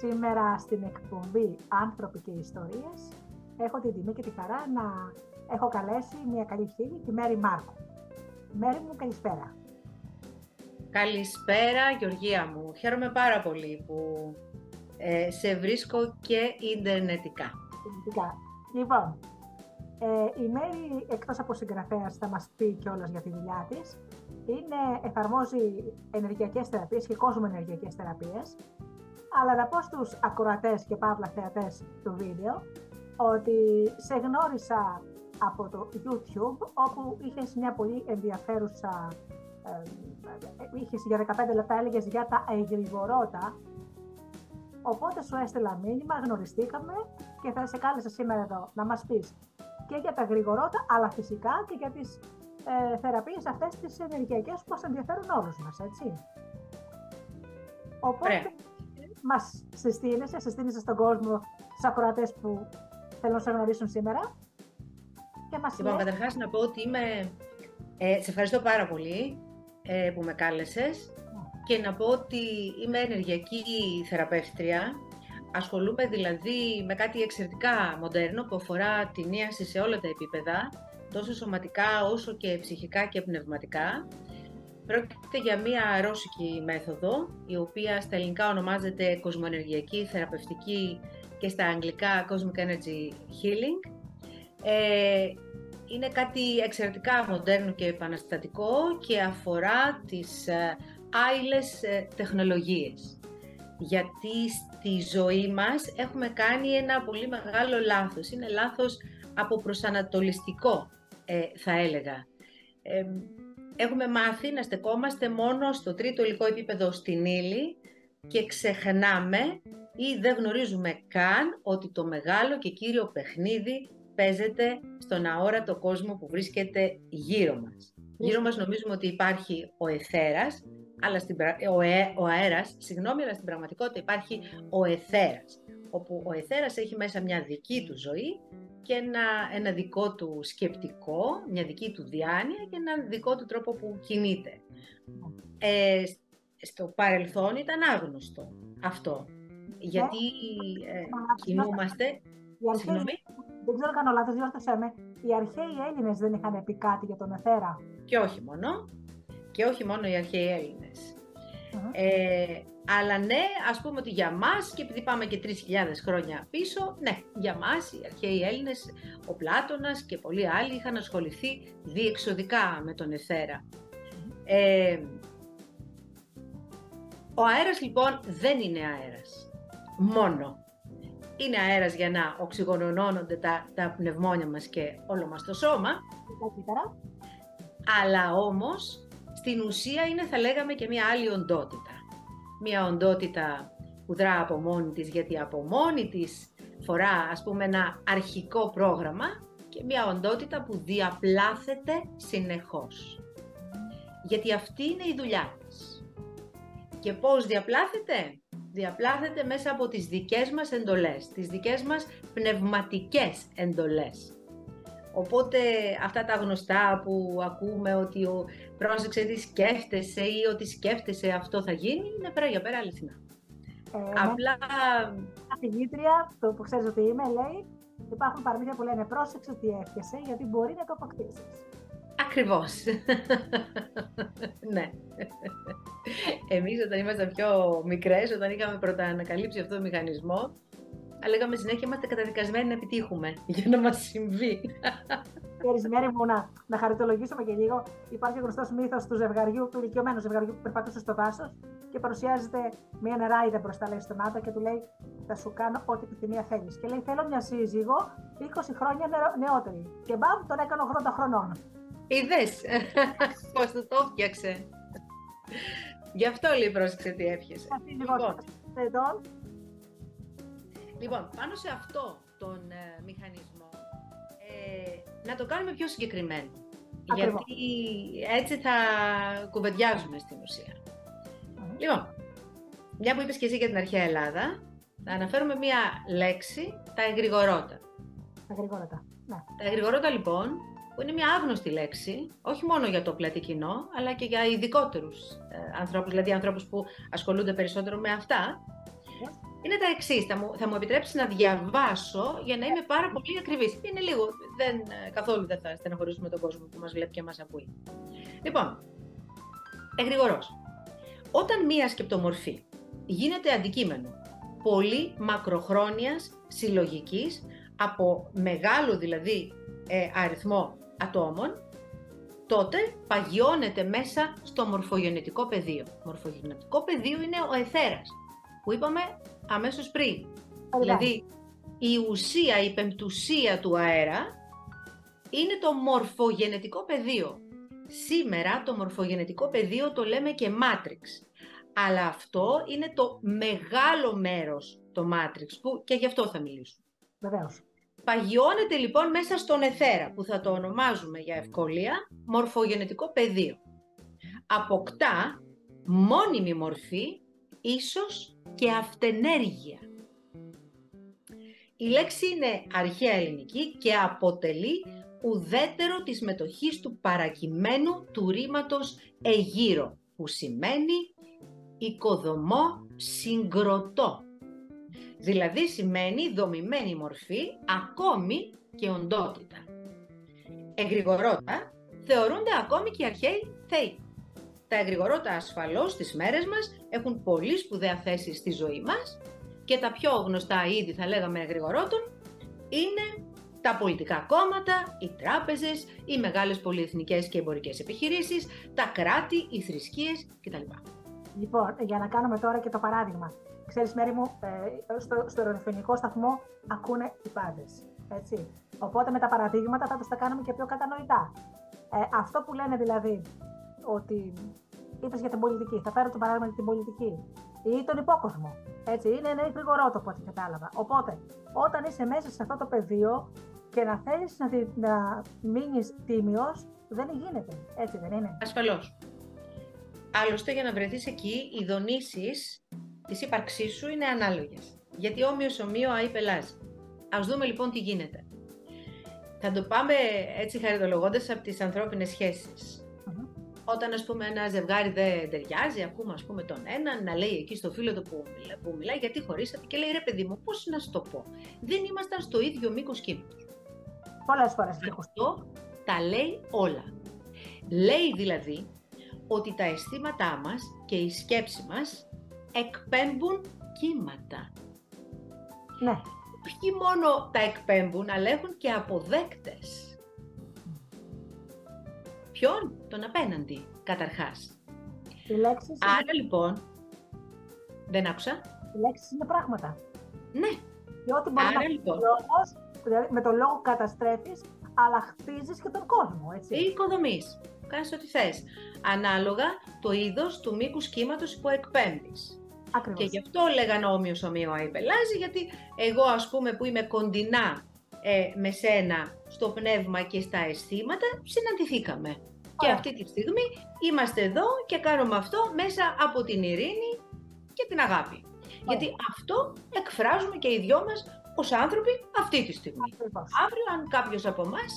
Σήμερα στην εκπομπή «Άνθρωποι και Ιστορίες» έχω την τιμή και τη χαρά να έχω καλέσει μια καλή φίλη, τη Μέρη Μάρκου. Μέρη μου, καλησπέρα. Καλησπέρα, Γεωργία μου. Χαίρομαι πάρα πολύ που ε, σε βρίσκω και ιντερνετικά. Ιντερνετικά. Λοιπόν, ε, η Μέρη, εκτός από συγγραφέας, θα μας πει κιόλας για τη δουλειά της. Είναι, εφαρμόζει ενεργειακές θεραπείες και κόσμο ενεργειακές θεραπείες αλλά να πω στους ακροατές και παύλα θεατές του βίντεο ότι σε γνώρισα από το YouTube όπου είχες μια πολύ ενδιαφέρουσα ε, είχες για 15 λεπτά έλεγες για τα εγρηγορότα οπότε σου έστειλα μήνυμα, γνωριστήκαμε και θα σε κάλεσα σήμερα εδώ να μας πεις και για τα γρηγορότα αλλά φυσικά και για τις ε, θεραπείες αυτές τις ενεργειακές που μας ενδιαφέρουν όλους μας, έτσι. Οπότε, μας συστήνεσαι, συστήνεσαι στον κόσμο, στου ακροατέ που θέλουν να σε γνωρίσουν σήμερα. Και μας λοιπόν, καταρχάς να πω ότι είμαι. Ε, σε ευχαριστώ πάρα πολύ ε, που με κάλεσες και να πω ότι είμαι ενεργειακή θεραπεύτρια. Ασχολούμαι δηλαδή με κάτι εξαιρετικά μοντέρνο που αφορά την ίαση σε όλα τα επίπεδα, τόσο σωματικά όσο και ψυχικά και πνευματικά. Πρόκειται για μία ρώσικη μέθοδο, η οποία στα ελληνικά ονομάζεται κοσμοενεργειακή, θεραπευτική και στα αγγλικά Cosmic Energy Healing. Ε, είναι κάτι εξαιρετικά μοντέρνο και επαναστατικό και αφορά τις ε, άειλες ε, τεχνολογίες. Γιατί στη ζωή μας έχουμε κάνει ένα πολύ μεγάλο λάθος. Είναι λάθος από προσανατολιστικό, ε, θα έλεγα έχουμε μάθει να στεκόμαστε μόνο στο τρίτο υλικό επίπεδο στην ύλη και ξεχνάμε ή δεν γνωρίζουμε καν ότι το μεγάλο και κύριο παιχνίδι παίζεται στον αόρατο κόσμο που βρίσκεται γύρω μας. Γύρω μας νομίζουμε ότι υπάρχει ο εθέρας, αλλά στην, ο, ε, ο αέρας, συγγνώμη, αλλά στην πραγματικότητα υπάρχει ο εθέρας, όπου ο εθέρας έχει μέσα μια δική του ζωή και ένα, ένα δικό του σκεπτικό, μια δική του διάνοια και ένα δικό του τρόπο που κινείται. Ε, στο παρελθόν ήταν άγνωστο αυτό, γιατί ε, κινούμαστε... Συγγνώμη. Δεν ξέρω κάνω λάθος, διόρθωσέ με. Οι αρχαίοι Έλληνες δεν είχαν πει κάτι για τον Εθέρα; Και όχι μόνο. Και όχι μόνο οι αρχαίοι Έλληνες. Ε, αλλά ναι, ας πούμε ότι για μας, και επειδή πάμε και 3.000 χρόνια πίσω, ναι, για μας οι αρχαίοι Έλληνες, ο Πλάτωνας και πολλοί άλλοι είχαν ασχοληθεί διεξοδικά με τον εθέρα. Ε, ο αέρας λοιπόν δεν είναι αέρας, μόνο. Είναι αέρας για να οξυγονώνονται τα, τα πνευμόνια μας και όλο μας το σώμα. Αλλά όμως στην ουσία είναι θα λέγαμε και μια άλλη οντότητα. Μια οντότητα που δρά από μόνη της γιατί από μόνη της φορά ας πούμε ένα αρχικό πρόγραμμα και μια οντότητα που διαπλάθεται συνεχώς. Γιατί αυτή είναι η δουλειά της. Και πώς διαπλάθεται; Διαπλάθεται μέσα από τις δικές μας εντολές, τις δικές μας πνευματικές εντολές. Οπότε αυτά τα γνωστά που ακούμε ότι ο πρόσεξε τι σκέφτεσαι ή ότι σκέφτεσαι αυτό θα γίνει, είναι πέρα για πέρα αληθινά. Ε, Απλά... Καθηγήτρια, το που ξέρεις ότι είμαι, λέει, υπάρχουν παραμύθια που λένε πρόσεξε τι εύχεσαι γιατί μπορεί να το αποκτήσεις. Ακριβώς. ναι. Εμείς όταν ήμασταν πιο μικρές, όταν είχαμε πρώτα ανακαλύψει αυτό το μηχανισμό, αλλά λέγαμε συνέχεια είμαστε καταδικασμένοι να επιτύχουμε για να μας συμβεί. Ξέρεις, μέρη μου να, να χαριτολογήσουμε και λίγο. Υπάρχει ο γνωστός μύθος του ζευγαριού, του ηλικιωμένου ζευγαριού που περπατούσε στο δάσο και παρουσιάζεται μια νεράιδα μπροστά λέει στον άντρα και του λέει: Θα σου κάνω ό,τι επιθυμία θέλεις. Και λέει: Θέλω μια σύζυγο 20 χρόνια νεότερη. Και μπαμ, τον έκανε 80 χρονών. Είδες πώς το το φτιάξε. Γι' αυτό λέει πρόσεξε τι εύχεσαι. Λοιπόν, εδώ Λοιπόν, πάνω σε αυτό τον ε, μηχανισμό, ε, να το κάνουμε πιο συγκεκριμένο. Γιατί έτσι θα κουβεντιάζουμε στην ουσία. Λοιπόν, μια που είπες και εσύ για την αρχαία Ελλάδα, θα αναφέρουμε μια λέξη, τα εγρηγορότα. Τα εγρηγορότα, ναι. Τα εγρηγορότα λοιπόν, που είναι μια άγνωστη λέξη, όχι μόνο για το πλατή κοινό, αλλά και για ειδικότερους ε, ανθρώπους, δηλαδή ανθρώπους που ασχολούνται περισσότερο με αυτά, είναι τα εξής. Θα μου, θα μου επιτρέψεις να διαβάσω για να είμαι πάρα πολύ ακριβής. Είναι λίγο. Δεν, ε, καθόλου δεν θα στεναχωρήσουμε τον κόσμο που μας βλέπει και μας ακούει. Λοιπόν, εγρηγορώ. Όταν μία σκεπτομορφή γίνεται αντικείμενο πολύ μακροχρόνιας συλλογικής από μεγάλο δηλαδή ε, αριθμό ατόμων, τότε παγιώνεται μέσα στο μορφογενετικό πεδίο. Μορφογενετικό πεδίο είναι ο εθέρας, που είπαμε αμέσως πριν. Δηλαδή, η ουσία, η πεμπτουσία του αέρα είναι το μορφογενετικό πεδίο. Σήμερα το μορφογενετικό πεδίο το λέμε και matrix. Αλλά αυτό είναι το μεγάλο μέρος το matrix που και γι' αυτό θα μιλήσουμε. Βεβαίως. Παγιώνεται λοιπόν μέσα στον εθέρα που θα το ονομάζουμε για ευκολία μορφογενετικό πεδίο. Αποκτά μόνιμη μορφή, ίσως και αυτενέργεια. Η λέξη είναι αρχαία ελληνική και αποτελεί ουδέτερο της μετοχής του παρακειμένου του ρήματος εγείρο, που σημαίνει οικοδομό συγκροτώ. Δηλαδή σημαίνει δομημένη μορφή, ακόμη και οντότητα. Εγρηγορότα θεωρούνται ακόμη και οι αρχαίοι θεοί. Τα εγρηγορότα ασφαλώς στις μέρες μας έχουν πολύ σπουδαία θέση στη ζωή μας και τα πιο γνωστά είδη θα λέγαμε εγρηγορότων είναι τα πολιτικά κόμματα, οι τράπεζες, οι μεγάλες πολυεθνικές και εμπορικές επιχειρήσεις, τα κράτη, οι θρησκείες κτλ. Λοιπόν, για να κάνουμε τώρα και το παράδειγμα. Ξέρεις, Μέρη μου, ε, στο, στο ραδιοφωνικό σταθμό ακούνε οι πάντες, έτσι. Οπότε με τα παραδείγματα θα τους τα κάνουμε και πιο κατανοητά. Ε, αυτό που λένε δηλαδή, ότι είπες για την πολιτική, θα φέρω το παράδειγμα για την πολιτική ή τον υπόκοσμο. Έτσι, είναι ένα γρηγορό το από ό,τι κατάλαβα. Οπότε, όταν είσαι μέσα σε αυτό το πεδίο και να θέλεις να, να μείνεις τίμιος, δεν γίνεται. Έτσι δεν είναι. Ασφαλώς. Άλλωστε, για να βρεθείς εκεί, οι δονήσεις της ύπαρξής σου είναι ανάλογες. Γιατί όμοιος ομοίο αεί πελάζει. Α δούμε λοιπόν τι γίνεται. Θα το πάμε έτσι χαριτολογώντας από τις ανθρώπινες σχέσεις. Όταν ας πούμε ένα ζευγάρι δεν ταιριάζει, ακούμε ας πούμε τον έναν να λέει εκεί στο φίλο του που, μιλά, που μιλάει γιατί χωρίσατε και λέει ρε παιδί μου πώς να σου το πω, δεν ήμασταν στο ίδιο μήκος κύματος. Πολλές φορές. Αυτό τα λέει όλα. Λέει δηλαδή ότι τα αισθήματά μας και η σκέψη μας εκπέμπουν κύματα. Ναι. Όχι μόνο τα εκπέμπουν, αλλά έχουν και αποδέκτες. Ποιον; Τον απέναντι, καταρχάς. Οι λέξεις... Άρα λοιπόν, δεν άκουσα. Οι λέξεις είναι πράγματα. Ναι. Και ό,τι μπορεί Άρα, να λοιπόν. λόγος, δηλαδή με τον λόγο καταστρέφεις, αλλά χτίζεις και τον κόσμο, έτσι. Ή οικοδομείς. Κάνεις ό,τι θες. Ανάλογα το είδος του μήκου κύματος που εκπέμπεις. Ακριβώς. Και γι' αυτό λέγανε όμοιος ομοίο αϊπελάζει, γιατί εγώ ας πούμε που είμαι κοντινά ε, με σένα στο πνεύμα και στα αισθήματα, συναντηθήκαμε. Και αυτή τη στιγμή είμαστε εδώ και κάνουμε αυτό μέσα από την ειρήνη και την αγάπη. Γιατί αυτό εκφράζουμε και οι δυο μας ως άνθρωποι αυτή τη στιγμή. Αύριο αν κάποιος από εμάς,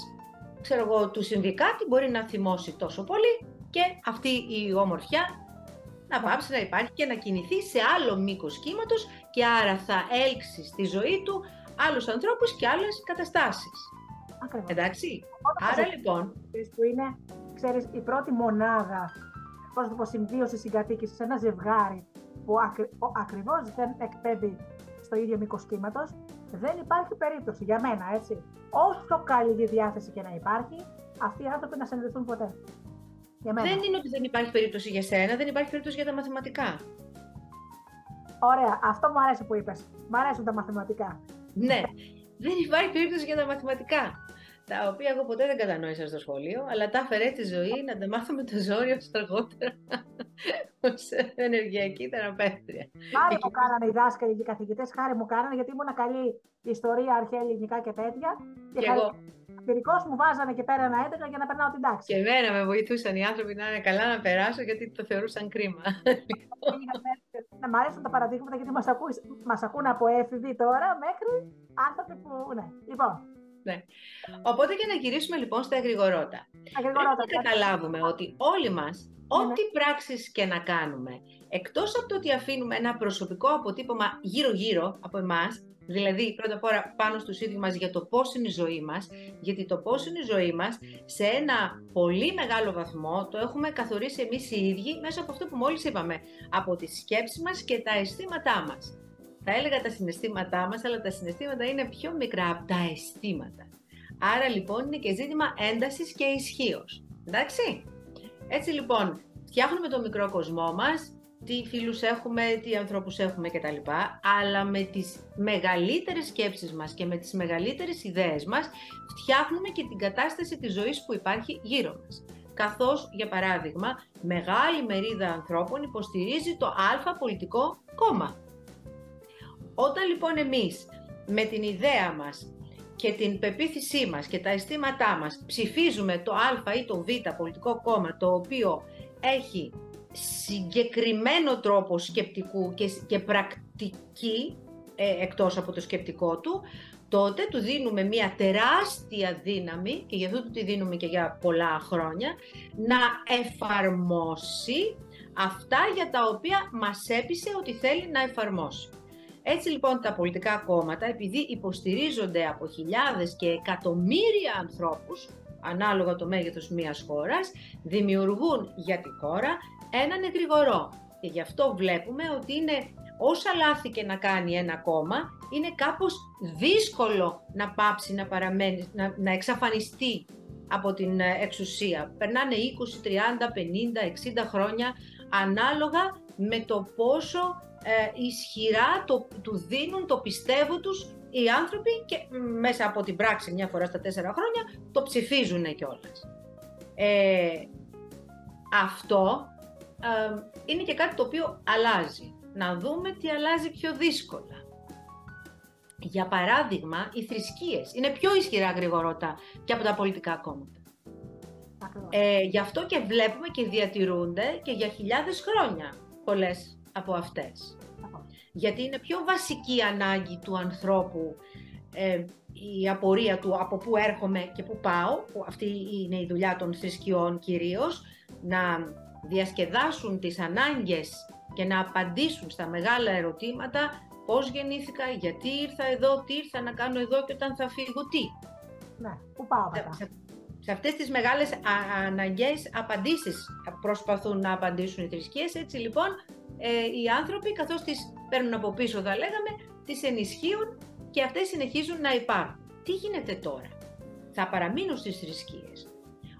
ξέρω εγώ, του συμβεί κάτι, μπορεί να θυμώσει τόσο πολύ και αυτή η όμορφιά να πάψει να υπάρχει και να κινηθεί σε άλλο μήκος κύματος και άρα θα έλξει στη ζωή του άλλους ανθρώπους και άλλες καταστάσεις. Ακριβώς. Εντάξει. Άρα λοιπόν... Που είναι, ξέρεις, η πρώτη μονάδα, πώς το πω, συμβίωσης συγκατοίκησης σε ένα ζευγάρι που ακρι, ακριβώς δεν εκπέμπει στο ίδιο μήκος κύματος, δεν υπάρχει περίπτωση για μένα, έτσι. Όσο καλή διάθεση και να υπάρχει, αυτοί οι άνθρωποι να συνδεθούν ποτέ. Για μένα. Δεν είναι ότι δεν υπάρχει περίπτωση για σένα, δεν υπάρχει περίπτωση για τα μαθηματικά. Ωραία, αυτό μου αρέσει που είπες. Μ' αρέσουν τα μαθηματικά. Ναι, δεν υπάρχει περίπτωση για τα μαθηματικά. Τα οποία εγώ ποτέ δεν κατανόησα στο σχολείο, αλλά τα έφερε τη ζωή να τα μάθω με το ζόρι αργότερα ως ενεργειακή θεραπεύτρια. Χάρη μου κάνανε οι δάσκαλοι και οι καθηγητές, χάρη μου κάνανε γιατί ήμουν καλή ιστορία, αρχαία ελληνικά και τέτοια. Και, και εγώ. Πυρικό μου βάζανε και πέρα ένα 11 για να περνάω την τάξη. Και εμένα με βοηθούσαν οι άνθρωποι να είναι καλά να περάσω γιατί το θεωρούσαν κρίμα. να μ' αρέσουν τα παραδείγματα γιατί μας μας ακούνε από έφηβοι τώρα μέχρι άνθρωποι που. Ναι. Λοιπόν, Ναι. Οπότε και να γυρίσουμε λοιπόν στα εγρηγορότα. Πρέπει να καταλάβουμε ότι όλοι μας, ναι, ναι. ό,τι πράξεις και να κάνουμε, εκτός από το ότι αφήνουμε ένα προσωπικό αποτύπωμα γύρω-γύρω από εμάς, Δηλαδή, πρώτα απ' όλα πάνω στους ίδιους μας για το πώς είναι η ζωή μας, γιατί το πώς είναι η ζωή μας σε ένα πολύ μεγάλο βαθμό το έχουμε καθορίσει εμείς οι ίδιοι μέσα από αυτό που μόλις είπαμε, από τις σκέψεις μας και τα αισθήματά μας. Θα έλεγα τα συναισθήματά μας, αλλά τα συναισθήματα είναι πιο μικρά από τα αισθήματα. Άρα λοιπόν είναι και ζήτημα έντασης και ισχύως. Εντάξει; Έτσι λοιπόν, φτιάχνουμε το μικρό κοσμό μας, τι φίλους έχουμε, τι ανθρώπους έχουμε κτλ. Αλλά με τις μεγαλύτερες σκέψεις μας και με τις μεγαλύτερες ιδέες μας φτιάχνουμε και την κατάσταση της ζωής που υπάρχει γύρω μας. Καθώς, για παράδειγμα, μεγάλη μερίδα ανθρώπων υποστηρίζει το α πολιτικό κόμμα. Όταν λοιπόν εμείς με την ιδέα μας και την πεποίθησή μας και τα αισθήματά μας ψηφίζουμε το α ή το β πολιτικό κόμμα το οποίο έχει συγκεκριμένο τρόπο σκεπτικού και, και πρακτική ε, εκτός από το σκεπτικό του, τότε του δίνουμε μια τεράστια δύναμη και γι' αυτό του τη δίνουμε και για πολλά χρόνια να εφαρμόσει αυτά για τα οποία μας έπεισε ότι θέλει να εφαρμόσει. Έτσι λοιπόν τα πολιτικά κόμματα, επειδή υποστηρίζονται από χιλιάδες και εκατομμύρια ανθρώπους, ανάλογα το μέγεθος μιας χώρας, δημιουργούν για τη χώρα έναν εγρηγορό. Και γι' αυτό βλέπουμε ότι είναι όσα λάθη και να κάνει ένα κόμμα, είναι κάπως δύσκολο να πάψει να παραμένει, να, να εξαφανιστεί από την ε, εξουσία. Περνάνε 20, 30, 50, 60 χρόνια ανάλογα με το πόσο ε, ισχυρά το, του δίνουν, το πιστεύω τους οι άνθρωποι και μέσα από την πράξη μια φορά στα τέσσερα χρόνια το ψηφίζουν κιόλας. Ε, αυτό είναι και κάτι το οποίο αλλάζει. Να δούμε τι αλλάζει πιο δύσκολα. Για παράδειγμα, οι θρησκείες είναι πιο ισχυρά γρηγορότα και από τα πολιτικά κόμματα. Ε, γι' αυτό και βλέπουμε και διατηρούνται και για χιλιάδες χρόνια πολλές από αυτές. Γιατί είναι πιο βασική ανάγκη του ανθρώπου ε, η απορία του από πού έρχομαι και πού πάω, που αυτή είναι η δουλειά των θρησκειών κυρίως, να διασκεδάσουν τις ανάγκες και να απαντήσουν στα μεγάλα ερωτήματα πώς γεννήθηκα, γιατί ήρθα εδώ, τι ήρθα να κάνω εδώ και όταν θα φύγω τι. Ναι, πού πάω μετά. Σε, σε αυτές τις μεγάλες αναγκαίες απαντήσεις προσπαθούν να απαντήσουν οι θρησκείες. Έτσι λοιπόν ε, οι άνθρωποι καθώς τις παίρνουν από πίσω θα λέγαμε, τις ενισχύουν και αυτές συνεχίζουν να υπάρχουν. Τι γίνεται τώρα; Θα παραμείνουν στις θρησκείες.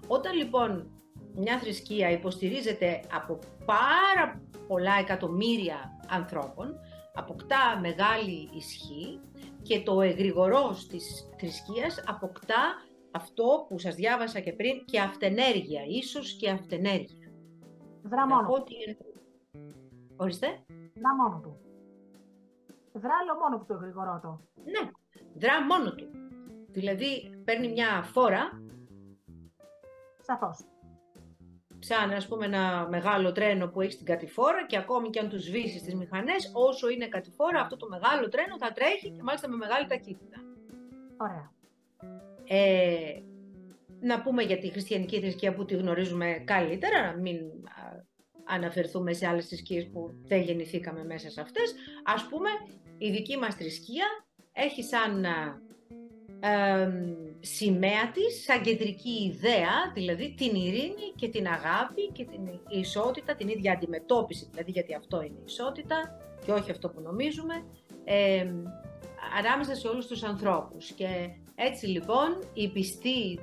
Όταν λοιπόν μια θρησκεία υποστηρίζεται από πάρα πολλά εκατομμύρια ανθρώπων, αποκτά μεγάλη ισχύ και το εγρηγορός της θρησκείας αποκτά αυτό που σας διάβασα και πριν και αυτενέργεια, ίσως και αυτενέργεια. Δρά μόνο του. Ορίστε. Δρά μόνο του. Δρά μόνο του το εγρηγορό Ναι, δρά μόνο του. Δηλαδή παίρνει μια φόρα. Σαφώς σαν ας πούμε ένα μεγάλο τρένο που έχει στην κατηφόρα και ακόμη και αν τους σβήσεις τις μηχανές, όσο είναι κατηφόρα αυτό το μεγάλο τρένο θα τρέχει και μάλιστα με μεγάλη ταχύτητα. Ωραία. Ε, να πούμε για τη χριστιανική θρησκεία που τη γνωρίζουμε καλύτερα, να μην αναφερθούμε σε άλλες θρησκείες που δεν γεννηθήκαμε μέσα σε αυτές. Ας πούμε, η δική μας θρησκεία έχει σαν σημαία της σαν κεντρική ιδέα, δηλαδή την ειρήνη και την αγάπη και την ισότητα, την ίδια αντιμετώπιση, δηλαδή γιατί αυτό είναι η ισότητα και όχι αυτό που νομίζουμε, ε, ανάμεσα σε όλους τους ανθρώπους. Και έτσι λοιπόν οι πιστοί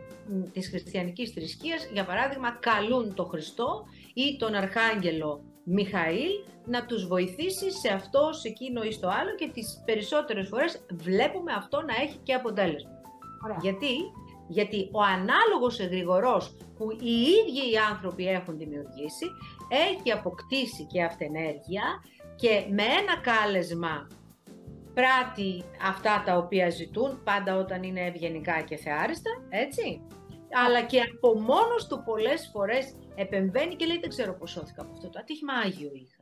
της χριστιανικής θρησκείας, για παράδειγμα, καλούν τον Χριστό ή τον Αρχάγγελο Μιχαήλ να τους βοηθήσει σε αυτό, σε εκείνο ή στο άλλο και τις περισσότερες φορές βλέπουμε αυτό να έχει και αποτέλεσμα. Γιατί; Γιατί ο ανάλογος εγρηγορός που οι ίδιοι οι άνθρωποι έχουν δημιουργήσει έχει αποκτήσει και αυτενέργεια και με ένα κάλεσμα πράττει αυτά τα οποία ζητούν, πάντα όταν είναι ευγενικά και θεάριστα, έτσι. Αλλά και από μόνος του πολλές φορές επεμβαίνει και λέει δεν ξέρω πώς σώθηκα από αυτό το ατύχημα Άγιο είχα.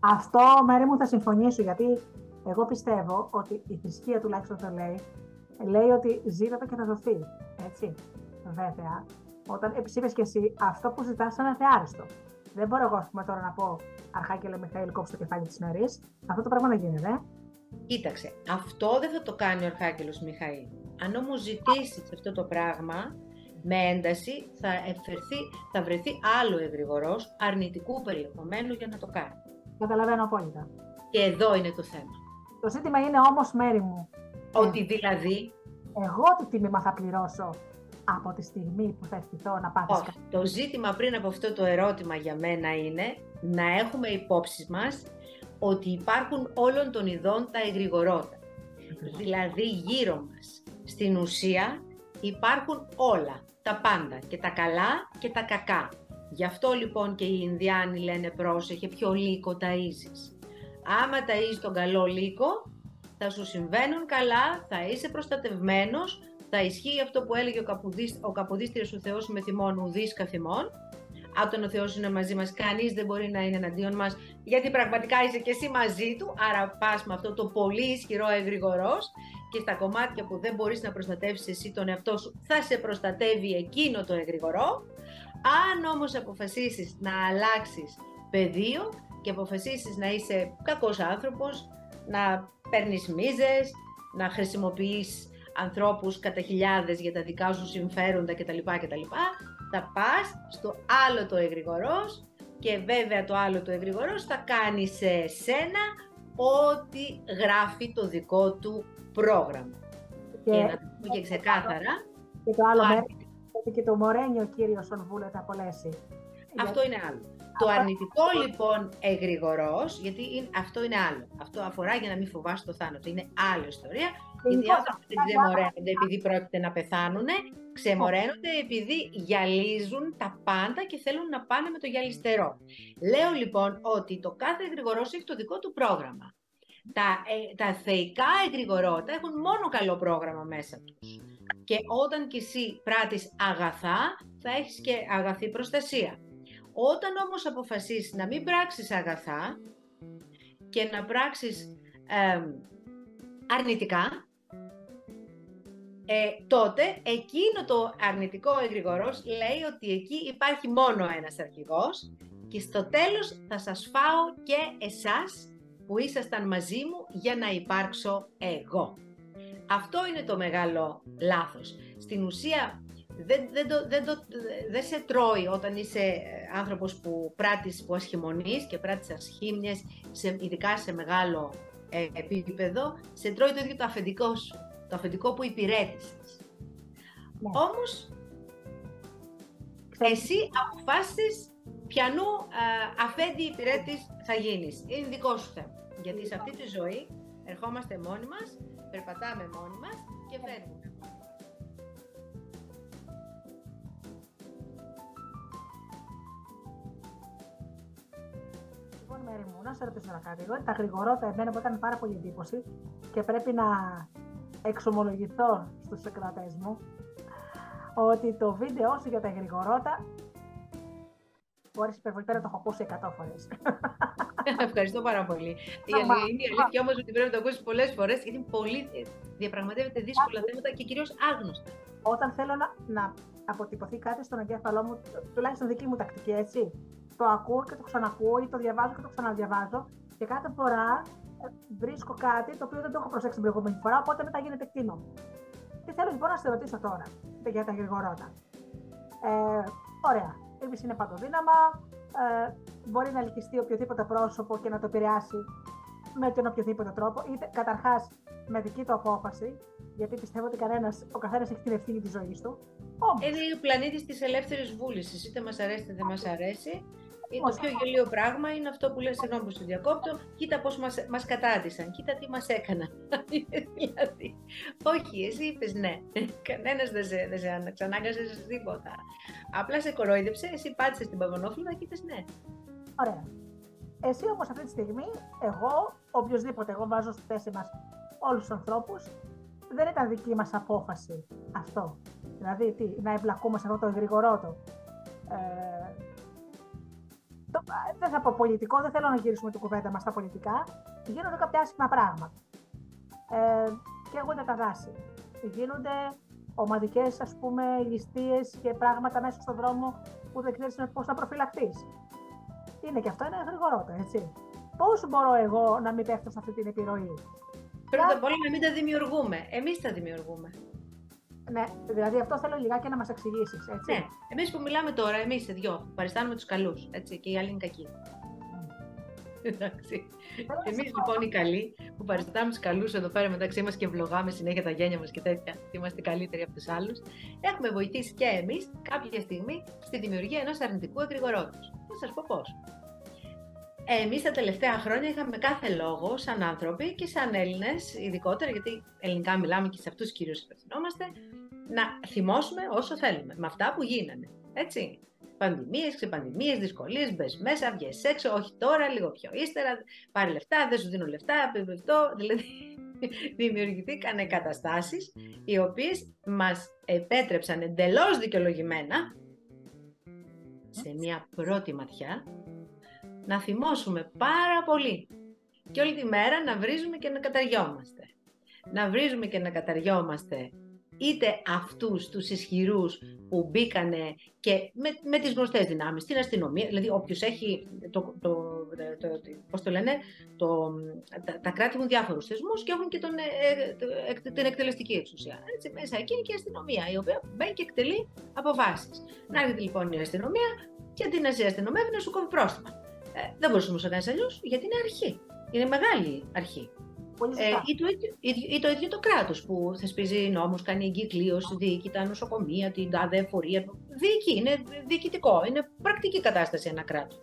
Αυτό, Μέρη μου, θα συμφωνήσω, γιατί εγώ πιστεύω ότι η θρησκεία τουλάχιστον το λέει, λέει ότι ζήτατο και θα δοθεί. Έτσι. Βέβαια, όταν είπε και εσύ, αυτό που ζητάς είναι θεάριστο. Δεν μπορώ εγώ πούμε, τώρα να πω Αρχάγγελε Μιχαήλ, κόψει το κεφάλι της νερής. Αυτό το πράγμα να γίνεται, ε. Κοίταξε, αυτό δεν θα το κάνει ο Αρχάγγελος Μιχαήλ. Αν όμως ζητήσεις αυτό το πράγμα, με ένταση θα, εφερθεί, θα βρεθεί άλλο εγρηγορός αρνητικού περιεχομένου για να το κάνει. Καταλαβαίνω απόλυτα. Και εδώ είναι το θέμα. Το ζήτημα είναι όμως μέρη μου. Ότι ε, δηλαδή. Εγώ τι τίμημα θα πληρώσω από τη στιγμή που θα ευχηθώ να πάθεις Όχι. Το ζήτημα πριν από αυτό το ερώτημα για μένα είναι να έχουμε υπόψη μας ότι υπάρχουν όλων των ειδών τα εγρηγορότα. Δηλαδή γύρω μας, στην ουσία υπάρχουν όλα, τα πάντα και τα καλά και τα κακά. Γι' αυτό λοιπόν και οι Ινδιάνοι λένε πρόσεχε ποιο λύκο ταΐζεις. Άμα ταΐζεις τον καλό λύκο, θα σου συμβαίνουν καλά, θα είσαι προστατευμένος, θα ισχύει αυτό που έλεγε ο, καπουδίσ, ο καποδίστριος ο Θεός με θυμών ουδής καθημών. Όταν ο Θεός είναι μαζί μας, κανείς δεν μπορεί να είναι εναντίον μας, γιατί πραγματικά είσαι και εσύ μαζί του, άρα πας με αυτό το πολύ ισχυρό εγρηγορός και στα κομμάτια που δεν μπορείς να προστατεύσεις εσύ τον εαυτό σου, θα σε προστατεύει εκείνο το εγρηγορό. Αν όμως αποφασίσεις να αλλάξεις πεδίο και αποφασίσεις να είσαι κακός άνθρωπος, να παίρνεις μίζες, να χρησιμοποιείς ανθρώπους κατά χιλιάδες για τα δικά σου συμφέροντα κτλ. κτλ θα πας στο άλλο το εγρηγορός και βέβαια το άλλο το εγρηγορός θα κάνει σε σένα ό,τι γράφει το δικό του πρόγραμμα. Και, και να το πούμε και ξεκάθαρα. Και το άλλο μέρος, και το Μορένιο κύριος Σονβούλε θα απολέσει. Αυτό είναι άλλο. Το αρνητικό λοιπόν εγρηγορός, γιατί αυτό είναι άλλο. Αυτό αφορά για να μην φοβάσαι το θάνατο. Είναι άλλη ιστορία. Γιατί οι άνθρωποι δεν ξεμοραίνονται επειδή πρόκειται να πεθάνουν, ξεμοραίνονται επειδή γυαλίζουν τα πάντα και θέλουν να πάνε με το γυαλιστερό. Λέω λοιπόν ότι το κάθε εγρηγορός έχει το δικό του πρόγραμμα. Τα, ε, τα θεϊκά εγρηγορότα έχουν μόνο καλό πρόγραμμα μέσα τους. Και όταν κι εσύ πράττεις αγαθά, θα έχεις και αγαθή προστασία. Όταν όμως αποφασίσεις να μην πράξεις αγαθά και να πράξεις αρνητικά, ε, τότε εκείνο το αρνητικό εγρηγορός λέει ότι εκεί υπάρχει μόνο ένας αρχηγός και στο τέλος θα σας φάω και εσάς που ήσασταν μαζί μου για να υπάρξω εγώ. Αυτό είναι το μεγάλο λάθος. Στην ουσία δεν, δεν, το, δεν, το, δεν σε τρώει όταν είσαι ε, άνθρωπος που πράττεις, που ασχημονείς και πράττεις ασχήμιες, σε, ειδικά σε μεγάλο ε, επίπεδο, σε τρώει το ίδιο το αφεντικό σου το αφεντικό που υπηρέτησες. Ναι. Όμως, εσύ αποφάσισες ποιανού ε, αφέντη υπηρέτης θα γίνεις. Είναι δικό σου θέμα. Γιατί σε αυτή τη ζωή ερχόμαστε μόνοι μας, περπατάμε μόνοι μας και φεύγουμε. Λοιπόν, Μέρη μου, να σε ρωτήσω ένα κάτι. τα γρηγορότερα εμένα που ήταν πάρα πολύ εντύπωση και πρέπει να εξομολογηθώ στους εκδοτές μου ότι το βίντεο σου για τα γρηγορότα μπορείς υπερβολικά να το έχω ακούσει 100 φορές. Ευχαριστώ πάρα πολύ. Η αλήθεια όμως ότι πρέπει να το ακούσεις πολλές φορές γιατί πολύ ε, διαπραγματεύεται δύσκολα θέματα και κυρίως άγνωστα. Όταν θέλω να, να αποτυπωθεί κάτι στον εγκέφαλό μου, τουλάχιστον δική μου τακτική, έτσι, το ακούω και το ξανακούω ή το διαβάζω και το ξαναδιαβάζω και κάθε φορά βρίσκω κάτι το οποίο δεν το έχω προσέξει την προηγούμενη φορά, οπότε μετά γίνεται κτίνο. Τι θέλω λοιπόν να σε ρωτήσω τώρα για τα γρηγορότα. Ε, ωραία. Η είναι παντοδύναμα. Ε, μπορεί να ελκυστεί οποιοδήποτε πρόσωπο και να το επηρεάσει με τον οποιοδήποτε τρόπο. Είτε καταρχάς με δική του απόφαση, γιατί πιστεύω ότι κανένας, ο καθένας έχει την ευθύνη της ζωής του. Είναι ο πλανήτης της ελεύθερης βούλησης. Είτε μας αρέσει είτε δεν μας αρέσει. Το πιο γελίο πράγμα είναι αυτό που λες, συγγνώμη που σου διακόπτω, κοίτα πώς μας, μας κατάντησαν, κοίτα τι μας έκαναν. δηλαδή, όχι, εσύ είπες ναι, κανένας δεν σε, δεν σε ξανάγκασε σε τίποτα. Απλά σε κορόιδεψε, εσύ πάτησες την παγωνόφυλλα και είπες ναι. Ωραία. Εσύ όμως αυτή τη στιγμή, εγώ, οποιοδήποτε, εγώ βάζω στη θέση μας όλους τους ανθρώπους, δεν ήταν δική μας απόφαση αυτό. Δηλαδή, τι, να εμπλακούμε σε αυτό το γρηγορότο. Ε, δεν θα πω πολιτικό, δεν θέλω να γυρίσουμε την κουβέντα μας στα πολιτικά. Γίνονται κάποια άσχημα πράγματα. Ε, και εγώ τα δάση. γίνονται ομαδικές ας πούμε ληστείες και πράγματα μέσα στον δρόμο που δεν ξέρεις πώς θα προφυλακτείς. Είναι και αυτό ένα γρηγορότερο, έτσι. Πώς μπορώ εγώ να μην πέφτω σε αυτή την επιρροή; Πρώτα απ' όλα να μην τα δημιουργούμε. Εμείς τα δημιουργούμε. Ναι, δηλαδή αυτό θέλω λιγάκι να μας εξηγήσεις. Ναι, εμείς που μιλάμε τώρα, εμείς οι δυο, παριστάνουμε τους καλούς. Και οι άλλοι είναι κακοί. Εντάξει. Εμείς λοιπόν οι καλοί που παριστάμε τους καλούς εδώ πέρα μεταξύ μας και βλογάμε συνέχεια τα γένια μας και τέτοια, είμαστε καλύτεροι από τους άλλους, έχουμε βοηθήσει και εμείς κάποια στιγμή στη δημιουργία ενός αρνητικού εγρηγορότου. Θα σας πω πώς. Εμείς τα τελευταία χρόνια είχαμε κάθε λόγο, σαν άνθρωποι και σαν Έλληνες, ειδικότερα γιατί ελληνικά μιλάμε και σε αυτούς κυρίως υπευθυνόμαστε, να θυμώσουμε όσο θέλουμε με αυτά που γίνανε. Έτσι. Πανδημίες, ξεπανδημίες, δυσκολίες, μπες μέσα, βγες έξω, όχι τώρα, λίγο πιο ύστερα, πάρε λεφτά, δεν σου δίνω λεφτά, αυτό. Δηλαδή, δημιουργηθήκαν καταστάσεις οι οποίες μας επέτρεψαν εντελώς δικαιολογημένα σε μια πρώτη ματιά να θυμώσουμε πάρα πολύ και όλη τη μέρα να βρίζουμε και να καταριόμαστε. Να βρίζουμε και να καταριόμαστε είτε αυτούς τους ισχυρούς που μπήκανε και με, με τις γνωστές δυνάμεις, την αστυνομία, δηλαδή όποιος έχει, το, το, το, το πώς το λένε, το, τα, τα κράτη έχουν διάφορους θεσμούς και έχουν και τον, ε, ε την εκτελεστική εξουσία. Έτσι, μέσα εκεί είναι και η αστυνομία, η οποία μπαίνει και εκτελεί αποφάσεις. Να έρχεται λοιπόν η αστυνομία και αντί να σε αστυνομεύει να σου κόβει πρόστιμα. Ε, δεν μπορούσε όμως να κάνεις αλλιώς, γιατί είναι αρχή. Είναι μεγάλη αρχή. Ε, ή, το ίδιο, ή, το ίδιο το κράτος που θεσπίζει νόμους, κάνει εγκύκλειωση, διοικεί τα νοσοκομεία, την τάδε εφορία. Διοικεί, είναι διοικητικό. Είναι πρακτική κατάσταση ένα κράτος.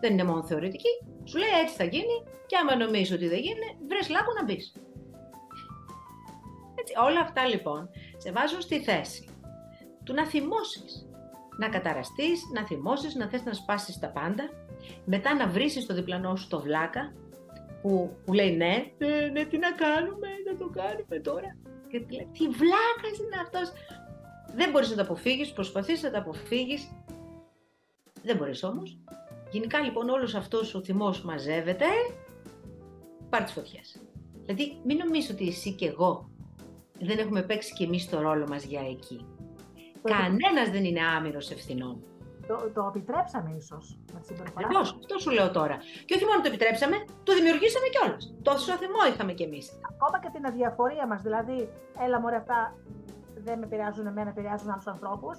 Δεν είναι μόνο θεωρητική. Σου λέει έτσι θα γίνει, και άμα νομίζεις ότι δεν γίνει, βρες λάκκο να μπεις. όλα αυτά λοιπόν σε βάζουν στη θέση του να θυμώσεις. Να καταραστείς, να θυμώσεις, να θες να σπάσεις τα πάντα, μετά να βρήσεις το διπλανό σου το βλάκα, που, που λέει ναι, ναι, ναι, τι να κάνουμε, να το κάνουμε τώρα. Και τι λέει, τι βλάκας είναι αυτός. Δεν μπορείς να το αποφύγεις, προσπαθείς να το αποφύγεις. Δεν μπορείς όμως. Γενικά λοιπόν όλος αυτός ο θυμός μαζεύεται, πάρει τις φωτιές. Δηλαδή μην νομίζεις ότι εσύ και εγώ δεν έχουμε παίξει και εμείς το ρόλο μας για εκεί. Κανένας δεν είναι άμυρος ευθυνών. Το, το επιτρέψαμε ίσως με τη συμπεριφορά. Ακριβώς, αυτό σου λέω τώρα. Και όχι μόνο το επιτρέψαμε, το δημιουργήσαμε κιόλας. Τόσο θυμό είχαμε κι εμείς. Ακόμα και την αδιαφορία μας. Δηλαδή, έλα μωρέ, αυτά δεν με επηρεάζουν εμένα, επηρεάζουν άλλους ανθρώπους.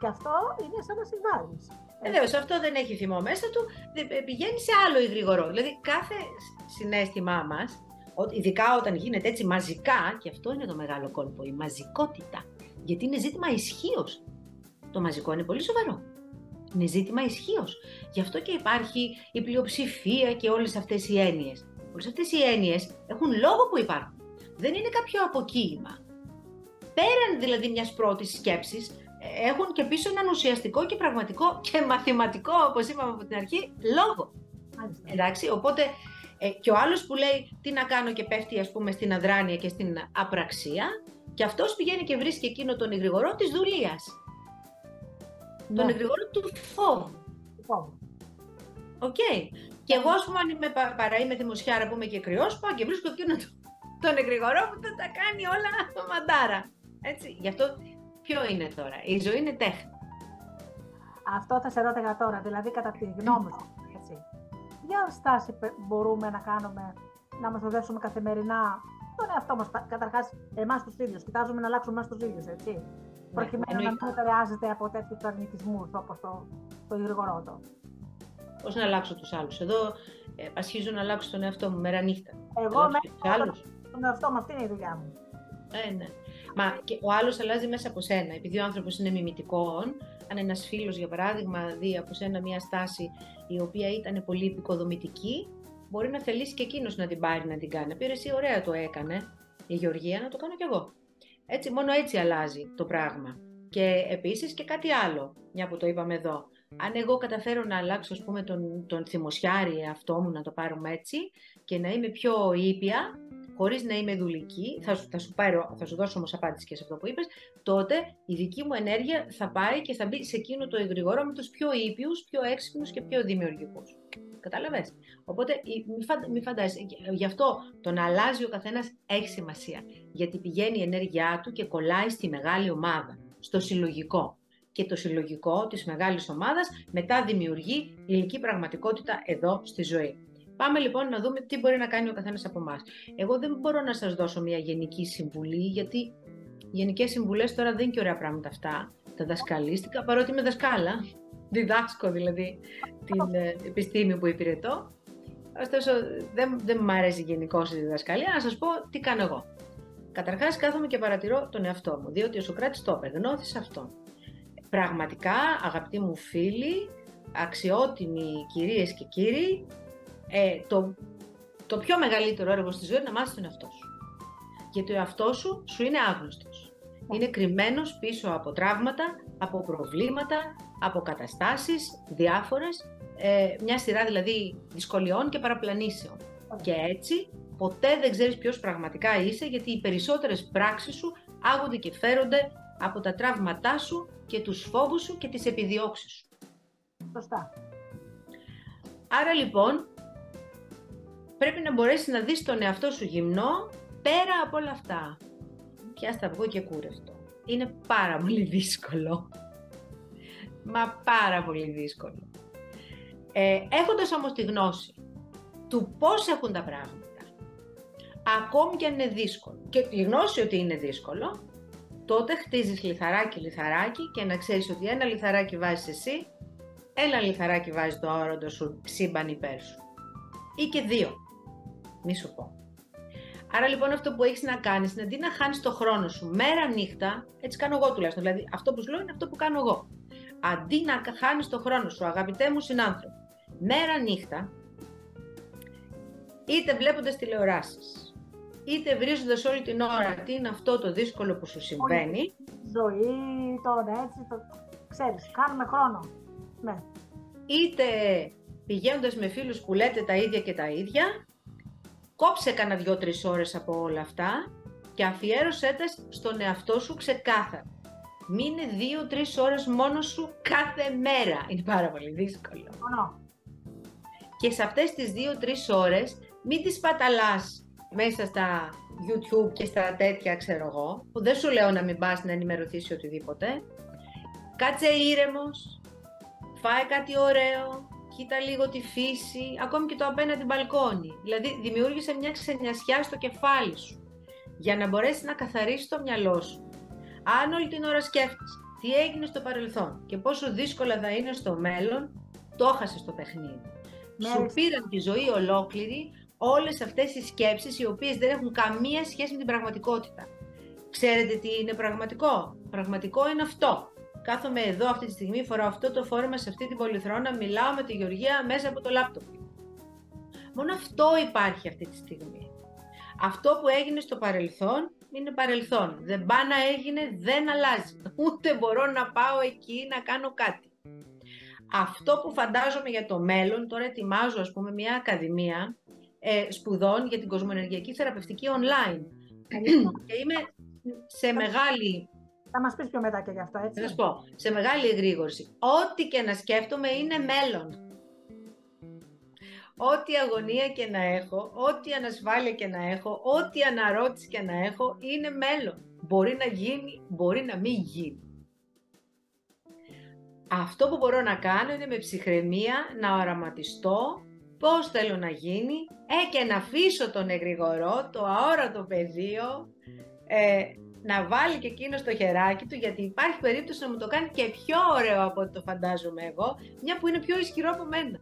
Και αυτό είναι σαν να συμβάλλεις. Βεβαίως, αυτό δεν έχει θυμό μέσα του, πηγαίνει σε άλλο γρήγορο. Δηλαδή, κάθε συνέστημά μας, ειδικά όταν γίνεται έτσι μαζικά, και αυτό είναι το μεγάλο κόλπο, η μαζικότητα. Γιατί είναι ζήτημα ισχύως. Το μαζικό είναι πολύ σοβαρό. Είναι ζήτημα ισχύως. Γι' αυτό και υπάρχει η πλειοψηφία και όλες αυτές οι έννοιες. Όλες αυτές οι έννοιες έχουν λόγο που υπάρχουν. Δεν είναι κάποιο αποκοίημα. Πέραν δηλαδή μιας πρώτης σκέψης, έχουν και πίσω έναν ουσιαστικό και πραγματικό και μαθηματικό, όπως είπαμε από την αρχή, λόγο. Εντάξει, οπότε ε, και ο άλλος που λέει τι να κάνω και πέφτει ας πούμε στην αδράνεια και στην απραξία και αυτός πηγαίνει και βρίσκει εκείνο τον εγρηγορό της δουλείας. Ναι. Τον εγρηγόρο του φόβου. OK. Okay. Και εγώ, ας πούμε, αν είμαι παρορμησιάρα που είμαι και κριός, πάω και βρίσκω εκείνο τον εγρηγορό που θα τα κάνει όλα μαντάρα. Έτσι. Γι' αυτό ποιο είναι τώρα; Η ζωή είναι τέχνη. Αυτό θα σε ρώτηκα τώρα, δηλαδή κατά τη γνώμη σου. Έτσι. Ποια στάση μπορούμε να κάνουμε, να μας οδεύσουμε καθημερινά τον εαυτό μας, καταρχάς εμάς τους ίδιους, κοιτάζουμε να αλλάξουμε εμάς τους ίδιους, έτσι προκειμένου να μην επηρεάζεται από τέτοιου αρνητισμούς όπως το, το γρηγορότο. Πώς να αλλάξω τους άλλους; Εδώ ε, ασχίζω να αλλάξω τον εαυτό μου μέρα νύχτα. Εγώ με τον εαυτό μου, αυτή είναι η δουλειά μου. Ε, ναι. Μα και ο άλλος αλλάζει μέσα από σένα. Επειδή ο άνθρωπος είναι μιμητικός, αν ένας φίλος, για παράδειγμα, δει από σένα μια στάση η οποία ήταν πολύ επικοδομητική, μπορεί να θελήσει και εκείνος να την πάρει να την κάνει. Πήρε εσύ, ωραία το έκανε η Γεωργία, να το κάνω κι εγώ. Έτσι, μόνο έτσι αλλάζει το πράγμα. Και επίσης και κάτι άλλο, μια που το είπαμε εδώ. Αν εγώ καταφέρω να αλλάξω, ας πούμε, τον, τον θυμοσιάρι αυτό μου, να το πάρουμε έτσι, και να είμαι πιο ήπια, χωρίς να είμαι δουλική, θα, θα, σου πάρω, θα σου δώσω όμως απάντηση και σε αυτό που είπες, τότε η δική μου ενέργεια θα πάει και θα μπει σε εκείνο το εγρηγόρο με τους πιο ήπιους, πιο έξυπνους και πιο δημιουργικούς. Κατάλαβες; Οπότε μη, φαντάζεσαι. Γι' αυτό το να αλλάζει ο καθένας έχει σημασία. Γιατί πηγαίνει η ενέργειά του και κολλάει στη μεγάλη ομάδα, στο συλλογικό. Και το συλλογικό της μεγάλης ομάδας μετά δημιουργεί ηλική πραγματικότητα εδώ στη ζωή. Πάμε λοιπόν να δούμε τι μπορεί να κάνει ο καθένας από εμάς. Εγώ δεν μπορώ να σας δώσω μια γενική συμβουλή, γιατί οι γενικές συμβουλές τώρα δεν είναι και ωραία πράγματα αυτά. Τα δασκαλίστηκα, παρότι είμαι δασκάλα, διδάσκω δηλαδή την ε, επιστήμη που υπηρετώ. Ωστόσο, δεν, δεν μου αρέσει γενικώ η διδασκαλία. Να σας πω τι κάνω εγώ. Καταρχάς, κάθομαι και παρατηρώ τον εαυτό μου, διότι ο Σοκράτης το είπε, γνώθησε αυτό. Πραγματικά, αγαπητοί μου φίλοι, αξιότιμοι κυρίες και κύριοι, ε, το, το πιο μεγαλύτερο έργο στη ζωή είναι να μάθεις τον εαυτό σου. Γιατί ο εαυτός σου σου είναι άγνωστος. Είναι κρυμμένος πίσω από τραύματα, από προβλήματα, από καταστάσεις διάφορες, ε, μια σειρά δηλαδή δυσκολιών και παραπλανήσεων. Και έτσι ποτέ δεν ξέρεις ποιος πραγματικά είσαι, γιατί οι περισσότερες πράξεις σου άγονται και φέρονται από τα τραύματά σου και τους φόβους σου και τις επιδιώξεις σου. Σωστά. Άρα λοιπόν, πρέπει να μπορέσεις να δεις τον εαυτό σου γυμνό πέρα από όλα αυτά. Πιάστα βγω και κούρευτο. Είναι πάρα πολύ δύσκολο. Μα πάρα πολύ δύσκολο. Ε, έχοντας όμως τη γνώση του πώς έχουν τα πράγματα, ακόμη και αν είναι δύσκολο, και τη γνώση ότι είναι δύσκολο, τότε χτίζεις λιθαράκι λιθαράκι και να ξέρεις ότι ένα λιθαράκι βάζεις εσύ, ένα λιθαράκι βάζεις το όροντο σου σύμπαν υπέρ σου. Ή και δύο. Μη σου πω. Άρα λοιπόν αυτό που έχεις να κάνεις είναι αντί να χάνεις το χρόνο σου μέρα νύχτα, έτσι κάνω εγώ τουλάχιστον, δηλαδή αυτό που σου λέω είναι αυτό που κάνω εγώ. Αντί να χάνεις το χρόνο σου, αγαπητέ μου συνάνθρωποι, μέρα νύχτα, είτε βλέποντας τηλεοράσεις, είτε βρίζοντας όλη την ώρα τι είναι αυτό το δύσκολο που σου συμβαίνει. Ζωή, τώρα έτσι, το... ξέρεις, κάνουμε χρόνο. Ναι. Είτε πηγαίνοντας με φίλους που λέτε τα ίδια και τα ίδια, κόψε κανένα δυο-τρεις ώρες από όλα αυτά και αφιέρωσέ τα στον εαυτό σου ξεκάθαρα. Μείνε δύο-τρεις ώρες μόνος σου κάθε μέρα. Είναι πάρα πολύ δύσκολο. Και σε αυτές τις δύο-τρεις ώρες μην τις παταλάς μέσα στα YouTube και στα τέτοια ξέρω εγώ, που δεν σου λέω να μην πας να ενημερωθείς οτιδήποτε. Κάτσε ήρεμος, φάε κάτι ωραίο, κοίτα λίγο τη φύση, ακόμη και το απέναντι μπαλκόνι. Δηλαδή δημιούργησε μια ξενιασιά στο κεφάλι σου, για να μπορέσει να καθαρίσει το μυαλό σου. Αν όλη την ώρα σκέφτεσαι τι έγινε στο παρελθόν και πόσο δύσκολα θα είναι στο μέλλον, το έχασες το παιχνίδι. Ναι. Σου πήραν τη ζωή ολόκληρη όλες αυτές οι σκέψεις οι οποίες δεν έχουν καμία σχέση με την πραγματικότητα. Ξέρετε τι είναι πραγματικό; Πραγματικό είναι αυτό. Κάθομαι εδώ αυτή τη στιγμή, φοράω αυτό το φόρεμα σε αυτή την πολυθρόνα, μιλάω με τη Γεωργία μέσα από το λάπτοπ. Μόνο αυτό υπάρχει αυτή τη στιγμή. Αυτό που έγινε στο παρελθόν είναι παρελθόν. Δεν πάει να έγινε, δεν αλλάζει. Ούτε μπορώ να πάω εκεί να κάνω κάτι. Αυτό που φαντάζομαι για το μέλλον, τώρα ετοιμάζω ας πούμε μια ακαδημία ε, σπουδών για την κοσμοενεργειακή θεραπευτική online. και είμαι σε μεγάλη... Θα μας πεις πιο μετά και γι' αυτό, έτσι. Θα σας πω, σε μεγάλη εγρήγορση. Ό,τι και να σκέφτομαι είναι μέλλον. Ό,τι αγωνία και να έχω, ό,τι ανασφάλεια και να έχω, ό,τι αναρώτηση και να έχω, είναι μέλλον. Μπορεί να γίνει, μπορεί να μην γίνει. Αυτό που μπορώ να κάνω είναι με ψυχραιμία να οραματιστώ πώς θέλω να γίνει ε, και να αφήσω τον εγρηγορό, το αόρατο πεδίο, ε, να βάλει και εκείνος το χεράκι του, γιατί υπάρχει περίπτωση να μου το κάνει και πιο ωραίο από ό,τι το φαντάζομαι εγώ, μια που είναι πιο ισχυρό από μένα.